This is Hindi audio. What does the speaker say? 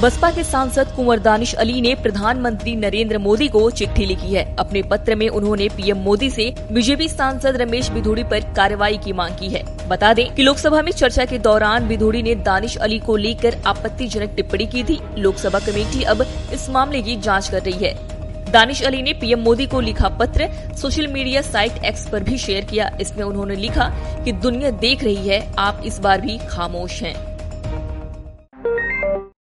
बसपा के सांसद कुंवर दानिश अली ने प्रधानमंत्री नरेंद्र मोदी को चिट्ठी लिखी है। अपने पत्र में उन्होंने पीएम मोदी से बीजेपी सांसद रमेश बिधूड़ी पर कार्रवाई की मांग की है। बता दें कि लोकसभा में चर्चा के दौरान बिधूड़ी ने दानिश अली को लेकर आपत्तिजनक टिप्पणी की थी। लोकसभा कमेटी अब इस मामले की जाँच कर रही है। दानिश अली ने पीएम मोदी को लिखा पत्र, सोशल मीडिया साइट एक्स पर भी शेयर किया। इसमें उन्होंने लिखा कि, दुनिया देख रही है, आप इस बार भी खामोश हैं।